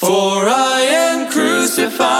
For I am crucified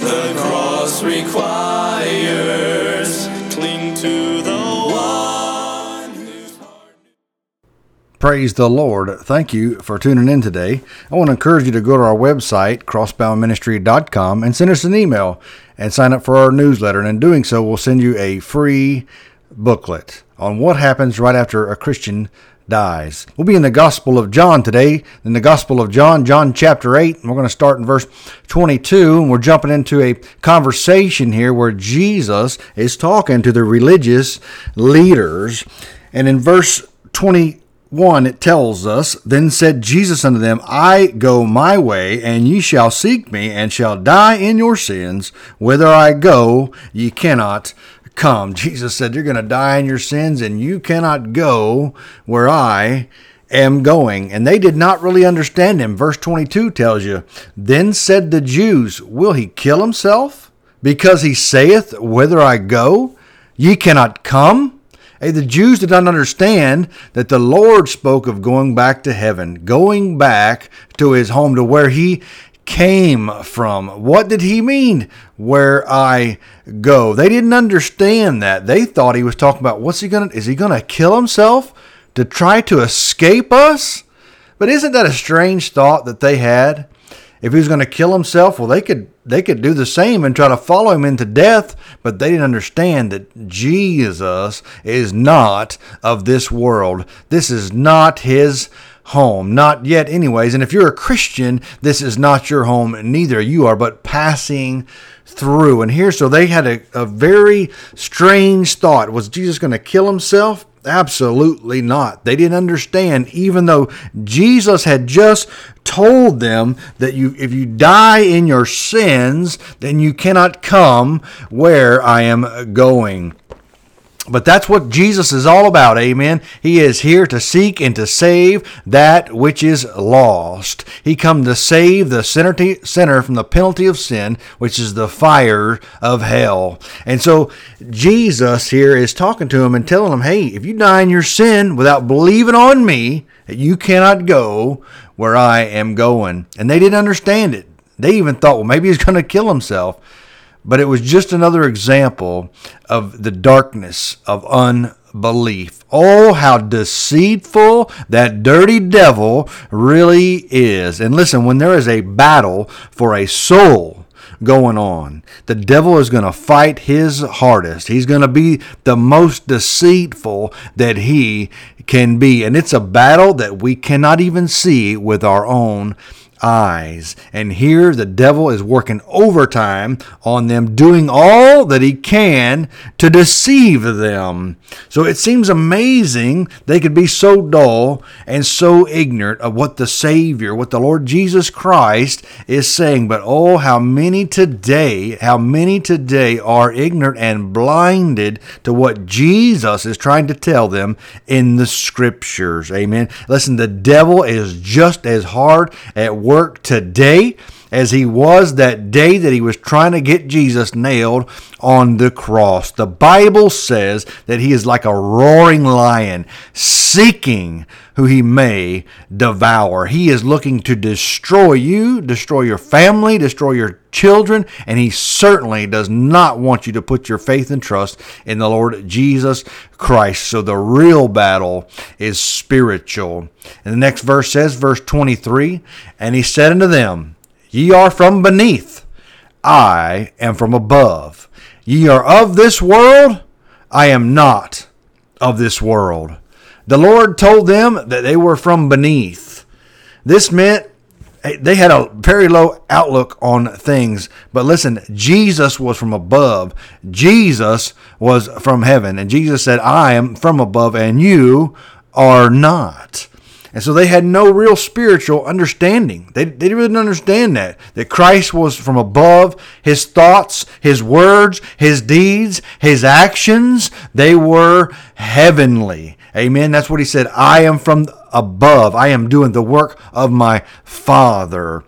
the cross requires. Cling to the one. Praise the Lord. Thank you for tuning in today. I want to encourage you to go to our website, crossboundministry.com, and send us an email and sign up for our newsletter. And in doing so, we'll send you a free booklet on what happens right after a Christian dies. We'll be in the Gospel of John today, in the Gospel of John, John chapter 8, and we're going to start in verse 22, and we're jumping into a conversation here where Jesus is talking to the religious leaders. And in verse 21, it tells us, Then said Jesus unto them, I go my way, and ye shall seek me, and shall die in your sins. Whither I go, ye cannot come. Jesus said, You're going to die in your sins, and you cannot go where I am going. And they did not really understand him. Verse 22 tells you, Then said the Jews, Will he kill himself? Because he saith, Whither I go, ye cannot come. Hey, the Jews did not understand that the Lord spoke of going back to heaven, going back to his home, to where he came from. What did he mean? Where I go. They didn't understand that. They thought he was talking about what's he gonna is he gonna kill himself to try to escape us? But isn't that a strange thought that they had? If he was going to kill himself, well, they could they could do the same and try to follow him into death, but they didn't understand that Jesus is not of this world. This is not his home, not yet, anyways. And if you're a Christian, this is not your home, neither you are, but passing through. And here, so they had a, a very strange thought. Was Jesus going to kill himself? Absolutely not. They didn't understand, even though Jesus had just told them that you if you die in your sins, then you cannot come where I am going. But that's what Jesus is all about, amen. He is here to seek and to save that which is lost. He come to save the sinner, from the penalty of sin, which is the fire of hell. And so Jesus here is talking to him and telling him, hey, if you die in your sin without believing on me, you cannot go where I am going. And they didn't understand it. They even thought, well, maybe he's going to kill himself but it was just another example of the darkness of unbelief. Oh, how deceitful that dirty devil really is. And listen, when there is a battle for a soul, going on. The devil is going to fight his hardest. He's going to be the most deceitful that he can be. And it's a battle that we cannot even see with our own eyes. And here the devil is working overtime on them, doing all that he can to deceive them. So it seems amazing they could be so dull and so ignorant of what the Savior, what the Lord Jesus Christ is saying. But oh, how many today, how many today are ignorant and blinded to what Jesus is trying to tell them in the scriptures. Amen. Listen, the devil is just as hard at work today as he was that day that he was trying to get Jesus nailed on the cross. The Bible says that he is like a roaring lion seeking who he may devour. He is looking to destroy you, destroy your family, destroy your children, and he certainly does not want you to put your faith and trust in the Lord Jesus Christ. So the real battle is spiritual. And the next verse says, verse 23, and he said unto them, Ye are from beneath, I am from above. Ye are of this world, I am not of this world. The Lord told them that they were from beneath. This meant eh, they had a very low outlook on things. But listen, Jesus was from above. Jesus was from heaven. And Jesus said, I am from above, and you are not. And so they had no real spiritual understanding. They, they didn't understand that. That Christ was from above. His thoughts, his words, his deeds, his actions, they were heavenly. Amen. That's what he said. I am from above. I am doing the work of my Father.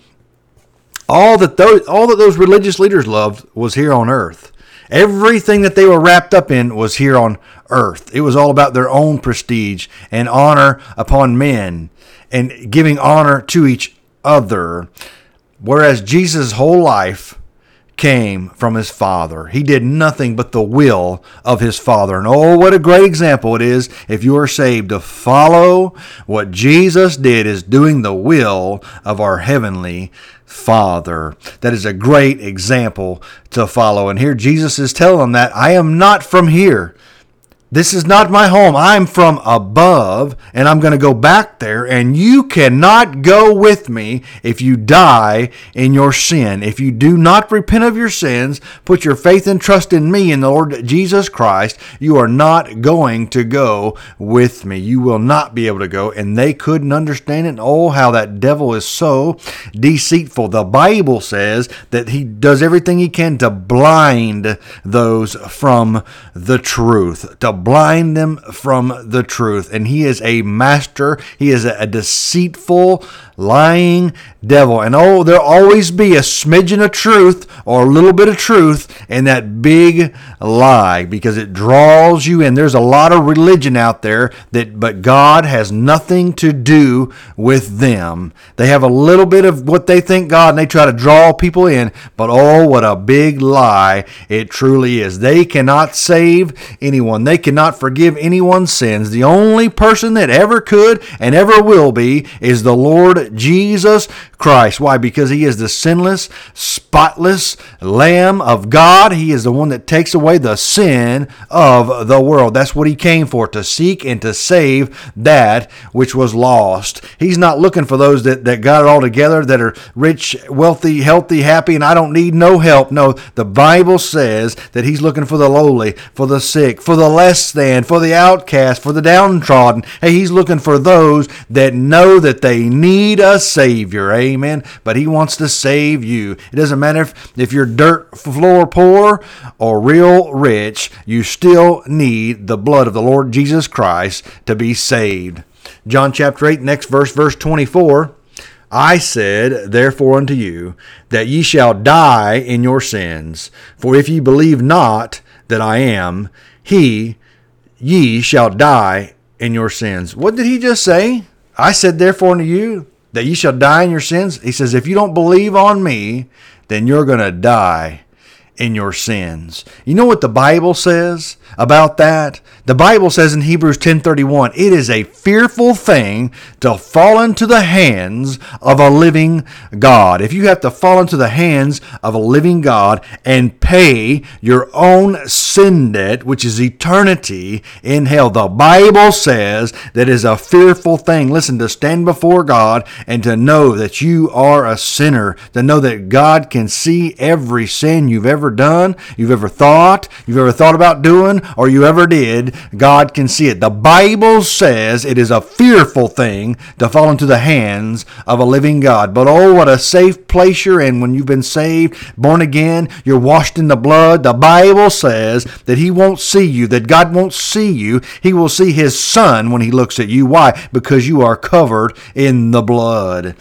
All that those all that those religious leaders loved was here on earth. Everything that they were wrapped up in was here on earth. It was all about their own prestige and honor upon men and giving honor to each other. Whereas Jesus' whole life came from his Father. He did nothing but the will of his Father. And oh, what a great example it is if you are saved to follow what Jesus did is doing the will of our heavenly Father. That is a great example to follow. And here Jesus is telling them that I am not from here. This is not my home. I'm from above, and I'm going to go back there, and you cannot go with me if you die in your sin. If you do not repent of your sins, put your faith and trust in me, in the Lord Jesus Christ, you are not going to go with me. You will not be able to go. And they couldn't understand it. oh, how that devil is so deceitful. The Bible says that he does everything he can to blind those from the truth. To blind them from the truth. And he is a master, he is a deceitful, lying devil. And oh, there'll always be a smidgen of truth or a little bit of truth in that big lie because it draws you in. There's a lot of religion out there that, but God has nothing to do with them. They have a little bit of what they think God and they try to draw people in, but oh, what a big lie it truly is. They cannot save anyone. They cannot forgive anyone's sins. The only person that ever could and ever will be is the Lord Jesus Christ. Why? Because he is the sinless, spotless Lamb of God. He is the one that takes away the sin of the world. That's what he came for, to seek and to save that which was lost. He's not looking for those that, that got it all together, that are rich, wealthy, healthy, happy, and I don't need no help. No, the Bible says that he's looking for the lowly, for the sick, for the less than, for the outcast, for the downtrodden. Hey, he's looking for those that know that they need a Savior. Amen. But He wants to save you. It doesn't matter if, if you're dirt floor poor or real rich, you still need the blood of the Lord Jesus Christ to be saved. John chapter 8, next verse, verse 24. I said, therefore, unto you, that ye shall die in your sins. For if ye believe not that I am, he, ye shall die in your sins. What did he just say? I said, therefore, unto you, that you shall die in your sins. He says, if you don't believe on me, then you're going to die in your sins. You know what the Bible says about that? The Bible says in Hebrews 10:31, it is a fearful thing to fall into the hands of a living God. If you have to fall into the hands of a living God and pay your own sin debt, which is eternity in hell, the Bible says that is a fearful thing. Listen, to stand before God and to know that you are a sinner, to know that God can see every sin you've ever done, you've ever thought, you've ever thought about doing, or you ever did, God can see it. The Bible says it is a fearful thing to fall into the hands of a living God. But oh, what a safe place you're in when you've been saved, born again, you're washed in the blood. The Bible says that He won't see you, that God won't see you. He will see His Son when He looks at you. Why? Because you are covered in the blood.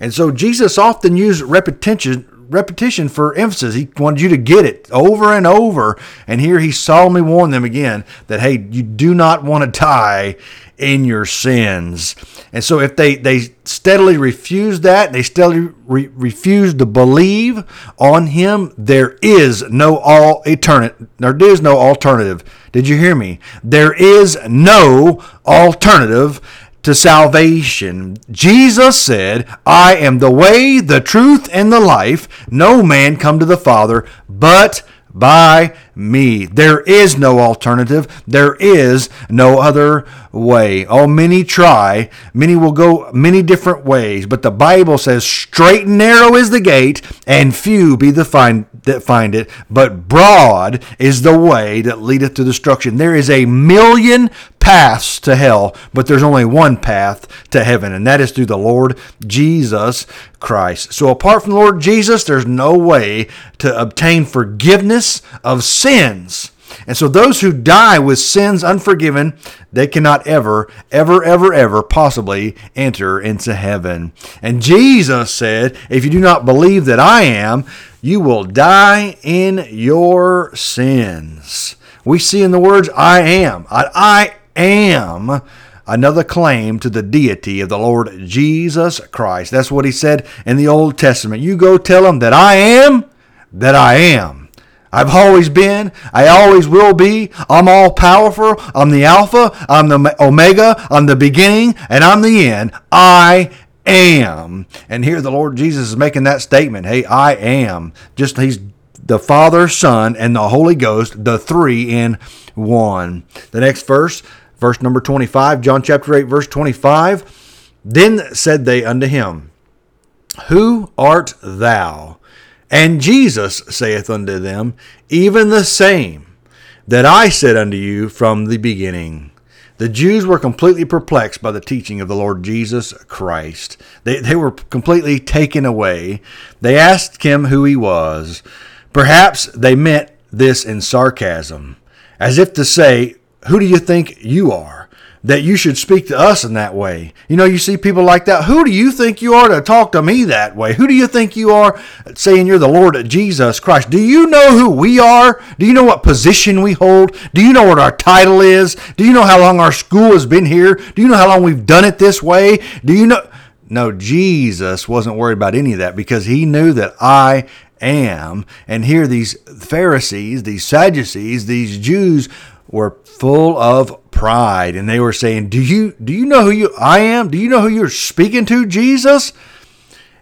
And so Jesus often used repetition, repetition for emphasis. He wanted you to get it over and over. And here he solemnly warned them again that, hey, you do not want to die in your sins. And so if they, they steadily refuse that, they steadily re- refuse to believe on him, there is no all eternity. There is no alternative. Did you hear me? There is no alternative to salvation. Jesus said, I am the way, the truth, and the life. No man come to the Father but by me. There is no alternative. There is no other way. Oh, many try. Many will go many different ways, but the Bible says straight and narrow is the gate and few be the find that find it, but broad is the way that leadeth to destruction. There is a million paths to hell, but there's only one path to heaven, and that is through the Lord Jesus Christ. So apart from the Lord Jesus, there's no way to obtain forgiveness of sins. And so those who die with sins unforgiven, they cannot ever, ever, ever, ever possibly enter into heaven. And Jesus said, If you do not believe that I am, you will die in your sins. We see in the words, I am. I, I am another claim to the deity of the Lord Jesus Christ. That's what he said in the Old Testament. You go tell them that I am, that I am. I've always been, I always will be. I'm all powerful. I'm the Alpha, I'm the Omega, I'm the beginning, and I'm the end. I am. And here the Lord Jesus is making that statement. Hey, I am. Just he's the Father, Son, and the Holy Ghost, the three in one. The next verse, verse number 25, John chapter 8, verse 25. Then said they unto him, Who art thou? And Jesus saith unto them, Even the same that I said unto you from the beginning. The Jews were completely perplexed by the teaching of the Lord Jesus Christ. They, they were completely taken away. They asked him who he was. Perhaps they meant this in sarcasm, as if to say, Who do you think you are? That you should speak to us in that way. You know, you see people like that. Who do you think you are to talk to me that way? Who do you think you are saying you're the Lord Jesus Christ? Do you know who we are? Do you know what position we hold? Do you know what our title is? Do you know how long our school has been here? Do you know how long we've done it this way? Do you know? No, Jesus wasn't worried about any of that because he knew that I am. And here, these Pharisees, these Sadducees, these Jews were full of pride and they were saying, "Do you do you know who you I am? Do you know who you're speaking to, Jesus?"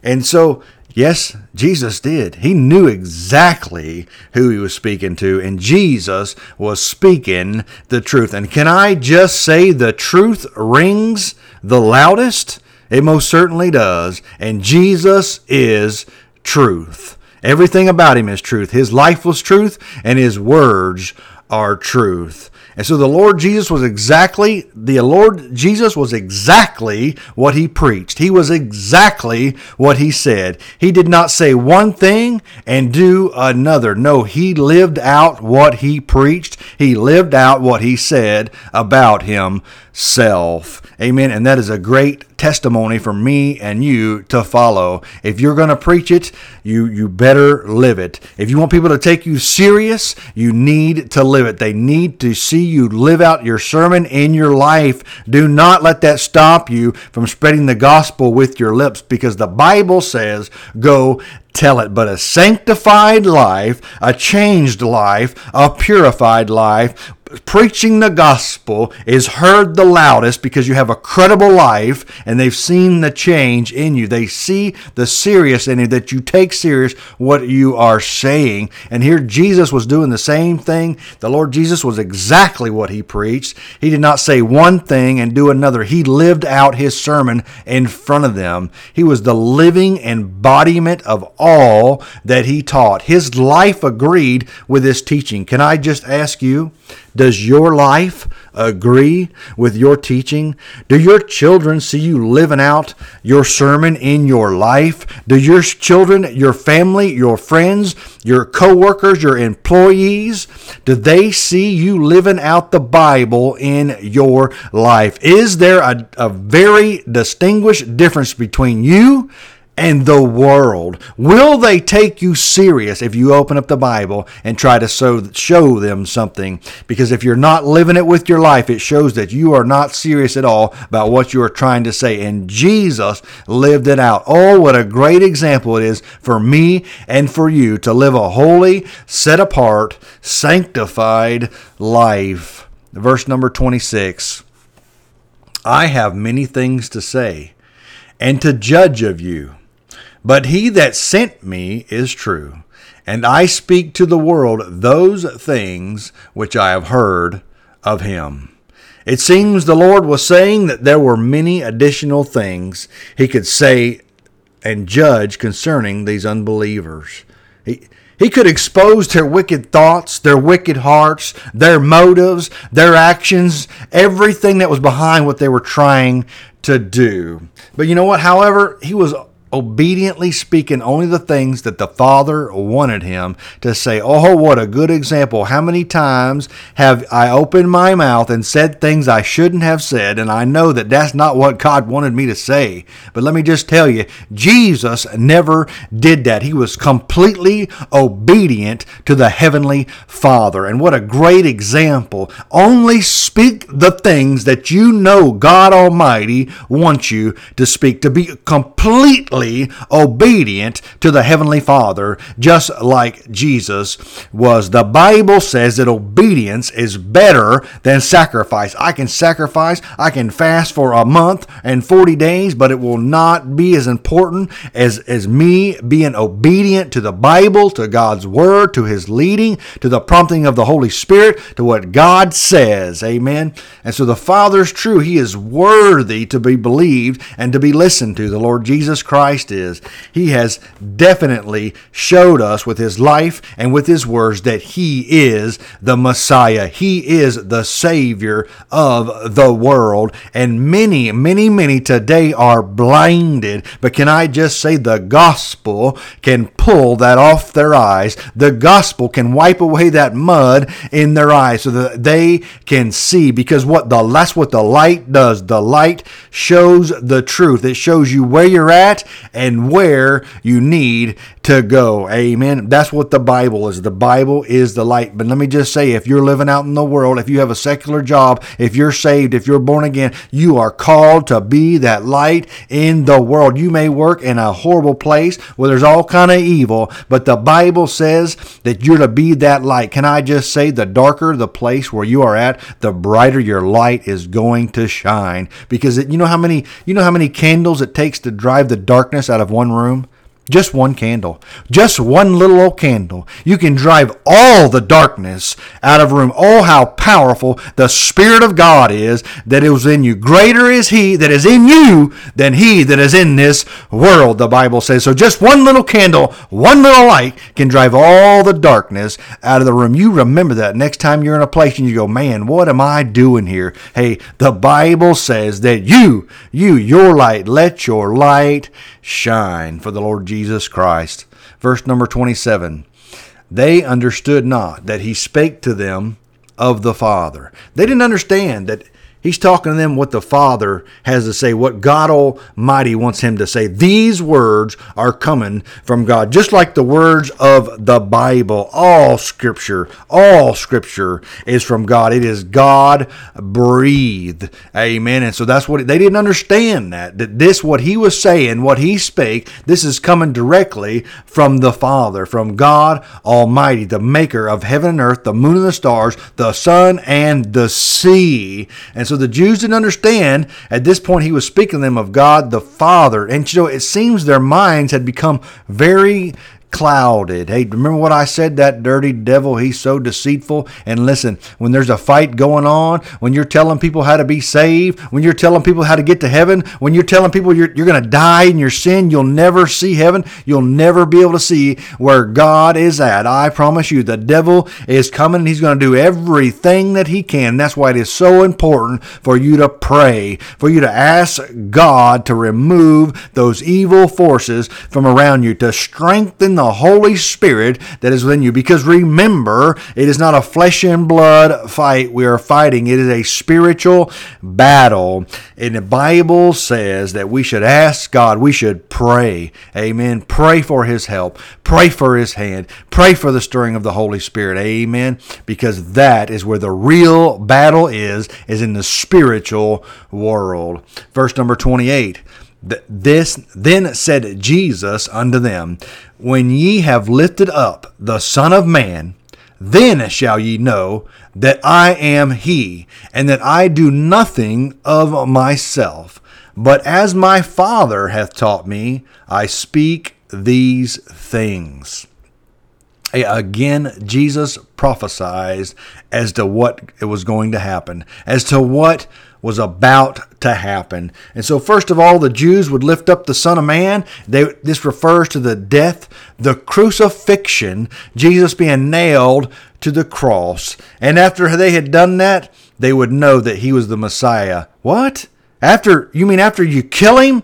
And so, yes, Jesus did. He knew exactly who he was speaking to and Jesus was speaking the truth. And can I just say the truth rings the loudest? It most certainly does. And Jesus is truth. Everything about him is truth. His life was truth and his words are truth. And so the Lord Jesus was exactly, the Lord Jesus was exactly what he preached. He was exactly what he said. He did not say one thing and do another. No, he lived out what he preached. He lived out what he said about himself. Amen. And that is a great testimony for me and you to follow. If you're going to preach it, you you better live it. If you want people to take you serious, you need to live it. They need to see you live out your sermon in your life. Do not let that stop you from spreading the gospel with your lips because the Bible says, "Go tell it. But a sanctified life, a changed life, a purified life preaching the gospel is heard the loudest because you have a credible life and they've seen the change in you. They see the serious in you, that you take serious what you are saying. And here Jesus was doing the same thing. The Lord Jesus was exactly what he preached. He did not say one thing and do another. He lived out his sermon in front of them. He was the living embodiment of all that he taught. His life agreed with his teaching. Can I just ask you? Does your life agree with your teaching? Do your children see you living out your sermon in your life? Do your children, your family, your friends, your coworkers, your employees, do they see you living out the Bible in your life? Is there a, a very distinguished difference between you and the world. Will they take you serious if you open up the Bible and try to show, them something? Because if you're not living it with your life, it shows that you are not serious at all about what you are trying to say. And Jesus lived it out. Oh, what a great example it is for me and for you to live a holy, set apart, sanctified life. Verse number 26 I have many things to say and to judge of you but he that sent me is true, and I speak to the world those things which I have heard of him. It seems the Lord was saying that there were many additional things he could say and judge concerning these unbelievers. He, he could expose their wicked thoughts, their wicked hearts, their motives, their actions, everything that was behind what they were trying to do. But you know what? However, he was obediently speaking only the things that the Father wanted him to say. Oh, what a good example. How many times have I opened my mouth and said things I shouldn't have said, and I know that that's not what God wanted me to say. But let me just tell you, Jesus never did that. He was completely obedient to the Heavenly Father. And what a great example. Only speak the things that you know God Almighty wants you to speak, to be completely completely obedient to the Heavenly Father, just like Jesus was. The Bible says that obedience is better than sacrifice. I can sacrifice, I can fast for a month and 40 days, but it will not be as important as, as me being obedient to the Bible, to God's Word, to His leading, to the prompting of the Holy Spirit, to what God says. Amen. And so the Father's true. He is worthy to be believed and to be listened to. The Lord Jesus Christ Christ is. He has definitely showed us with his life and with his words that he is the Messiah. He is the Savior of the world. And many, many, many today are blinded. But can I just say the gospel can pull that off their eyes? The gospel can wipe away that mud in their eyes so that they can see. Because what the that's what the light does. The light shows the truth. It shows you where you're at and where you need to go. Amen. That's what the Bible is. The Bible is the light. But let me just say if you're living out in the world, if you have a secular job, if you're saved, if you're born again, you are called to be that light in the world. You may work in a horrible place where there's all kind of evil, but the Bible says that you're to be that light. Can I just say the darker the place where you are at, the brighter your light is going to shine because it, you know how many you know how many candles it takes to drive the darkness out of one room? Just one candle. Just one little old candle. You can drive all the darkness out of a room. Oh, how powerful the Spirit of God is that is in you. Greater is He that is in you than He that is in this world, the Bible says. So just one little candle, one little light can drive all the darkness out of the room. You remember that next time you're in a place and you go, man, what am I doing here? Hey, the Bible says that you, you, your light, let your light shine for the Lord Jesus Christ. Verse number 27 They understood not that he spake to them of the Father. They didn't understand that He's talking to them what the Father has to say, what God Almighty wants him to say. These words are coming from God, just like the words of the Bible. All Scripture, all Scripture is from God. It is God breathed. Amen. And so that's what they didn't understand that that this what he was saying, what he spake, this is coming directly from the Father, from God Almighty, the Maker of heaven and earth, the moon and the stars, the sun and the sea. And so the Jews didn't understand. At this point, he was speaking to them of God the Father. And you know, it seems their minds had become very clouded. Hey, remember what I said? That dirty devil, he's so deceitful. And listen, when there's a fight going on, when you're telling people how to be saved, when you're telling people how to get to heaven, when you're telling people you're, you're going to die in your sin, you'll never see heaven. You'll never be able to see where God is at. I promise you, the devil is coming and he's going to do everything that he can. That's why it is so important for you to pray, for you to ask God to remove those evil forces from around you, to strengthen the Holy Spirit that is within you. Because remember, it is not a flesh and blood fight we are fighting, it is a spiritual battle. And the Bible says that we should ask God, we should pray. Amen. Pray for His help, pray for His hand, pray for the stirring of the Holy Spirit. Amen. Because that is where the real battle is, is in the spiritual world. Verse number 28. This then said Jesus unto them, When ye have lifted up the Son of Man, then shall ye know that I am He, and that I do nothing of myself, but as my Father hath taught me, I speak these things. Again, Jesus prophesied as to what it was going to happen, as to what was about to happen. And so, first of all, the Jews would lift up the Son of Man. They, this refers to the death, the crucifixion, Jesus being nailed to the cross. And after they had done that, they would know that he was the Messiah. What? After, you mean after you kill him?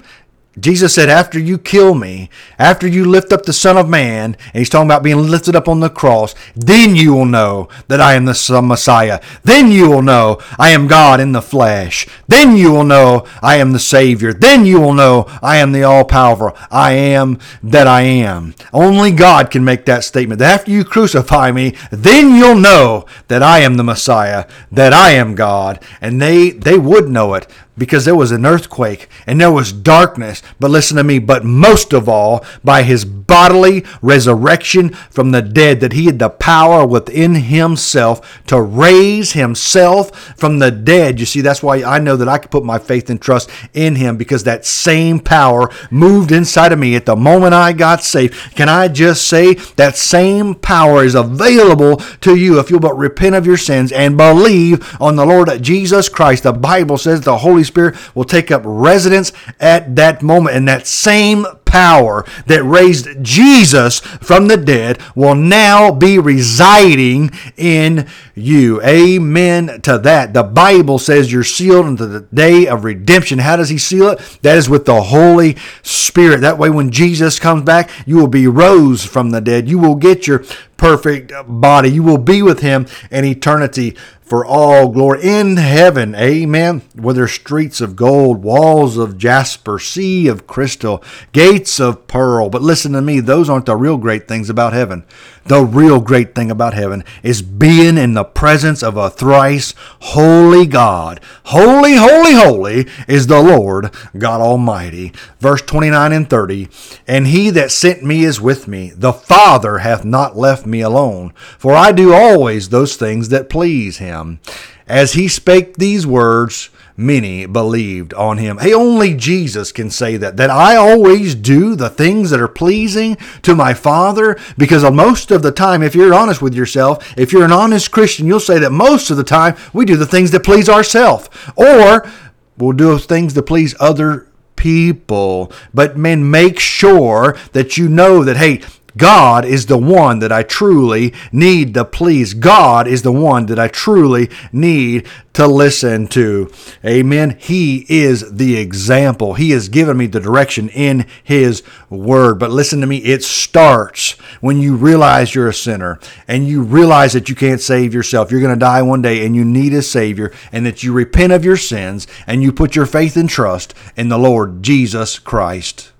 Jesus said, After you kill me, after you lift up the Son of Man, and he's talking about being lifted up on the cross, then you will know that I am the Messiah. Then you will know I am God in the flesh. Then you will know I am the Savior. Then you will know I am the all powerful. I am that I am. Only God can make that statement. After you crucify me, then you'll know that I am the Messiah, that I am God. And they, they would know it because there was an earthquake and there was darkness. But listen to me, but most of all, by his bodily resurrection from the dead, that he had the power within himself to raise himself from the dead. You see, that's why I know that I can put my faith and trust in him because that same power moved inside of me at the moment I got saved. Can I just say that same power is available to you if you'll but repent of your sins and believe on the Lord Jesus Christ? The Bible says the Holy Spirit will take up residence at that moment. And that same power that raised Jesus from the dead will now be residing in you. Amen to that. The Bible says you're sealed unto the day of redemption. How does he seal it? That is with the Holy Spirit. That way, when Jesus comes back, you will be rose from the dead. You will get your perfect body. You will be with him in eternity for all glory in heaven. Amen. Whether streets of gold, walls of jasper, sea of crystal, gates of pearl. But listen to me, those aren't the real great things about heaven. The real great thing about heaven is being in the presence of a thrice holy God. Holy, holy, holy is the Lord God Almighty. Verse 29 and 30. And he that sent me is with me. The Father hath not left me alone, for I do always those things that please him. As he spake these words, many believed on him. Hey, only Jesus can say that. That I always do the things that are pleasing to my Father. Because most of the time, if you're honest with yourself, if you're an honest Christian, you'll say that most of the time we do the things that please ourselves. Or we'll do things that please other people. But man, make sure that you know that, hey, God is the one that I truly need to please. God is the one that I truly need to listen to. Amen. He is the example. He has given me the direction in His Word. But listen to me, it starts when you realize you're a sinner and you realize that you can't save yourself. You're going to die one day and you need a Savior and that you repent of your sins and you put your faith and trust in the Lord Jesus Christ.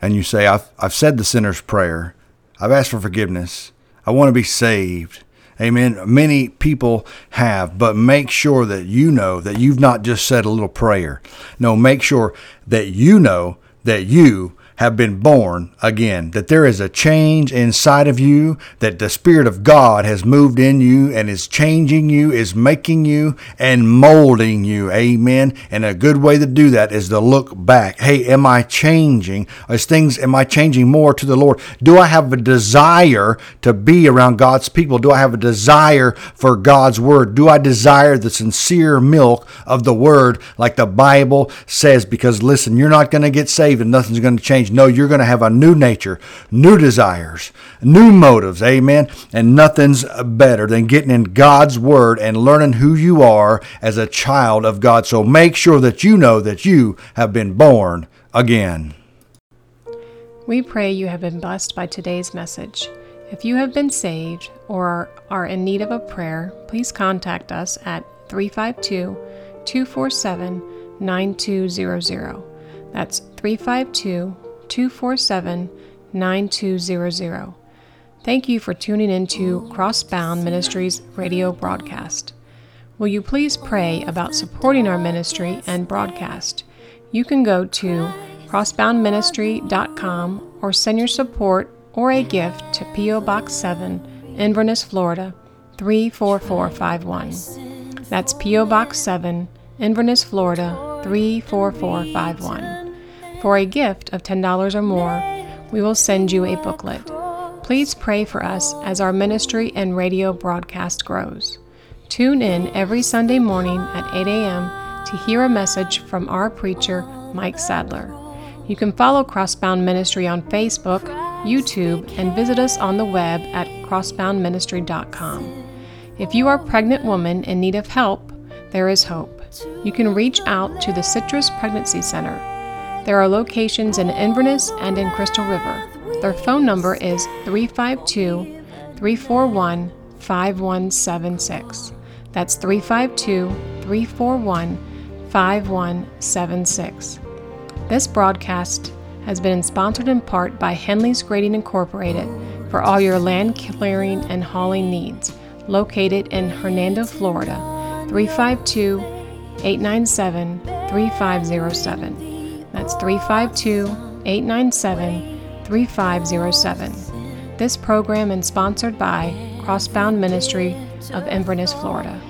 And you say, I've, I've said the sinner's prayer. I've asked for forgiveness. I want to be saved. Amen. Many people have, but make sure that you know that you've not just said a little prayer. No, make sure that you know that you have been born again, that there is a change inside of you, that the Spirit of God has moved in you and is changing you, is making you, and molding you. Amen. And a good way to do that is to look back. Hey, am I changing? Is things, am I changing more to the Lord? Do I have a desire to be around God's people? Do I have a desire for God's Word? Do I desire the sincere milk of the Word like the Bible says? Because listen, you're not going to get saved and nothing's going to change change. No, you're going to have a new nature, new desires, new motives. Amen. And nothing's better than getting in God's Word and learning who you are as a child of God. So make sure that you know that you have been born again. We pray you have been blessed by today's message. If you have been saved or are in need of a prayer, please contact us at 352 247 9200. That's 352 247 9200. Thank you for tuning in to Crossbound Ministries radio broadcast. Will you please pray about supporting our ministry and broadcast? You can go to crossboundministry.com or send your support or a gift to P.O. Box 7, Inverness, Florida 34451. That's P.O. Box 7, Inverness, Florida 34451. For a gift of $10 or more, we will send you a booklet. Please pray for us as our ministry and radio broadcast grows. Tune in every Sunday morning at 8 a.m. to hear a message from our preacher, Mike Sadler. You can follow Crossbound Ministry on Facebook, YouTube, and visit us on the web at crossboundministry.com. If you are a pregnant woman in need of help, there is hope. You can reach out to the Citrus Pregnancy Center. There are locations in Inverness and in Crystal River. Their phone number is 352 341 5176. That's 352 341 5176. This broadcast has been sponsored in part by Henley's Grading Incorporated for all your land clearing and hauling needs, located in Hernando, Florida, 352 897 3507. That's 352 897 3507. This program is sponsored by Crossbound Ministry of Inverness, Florida.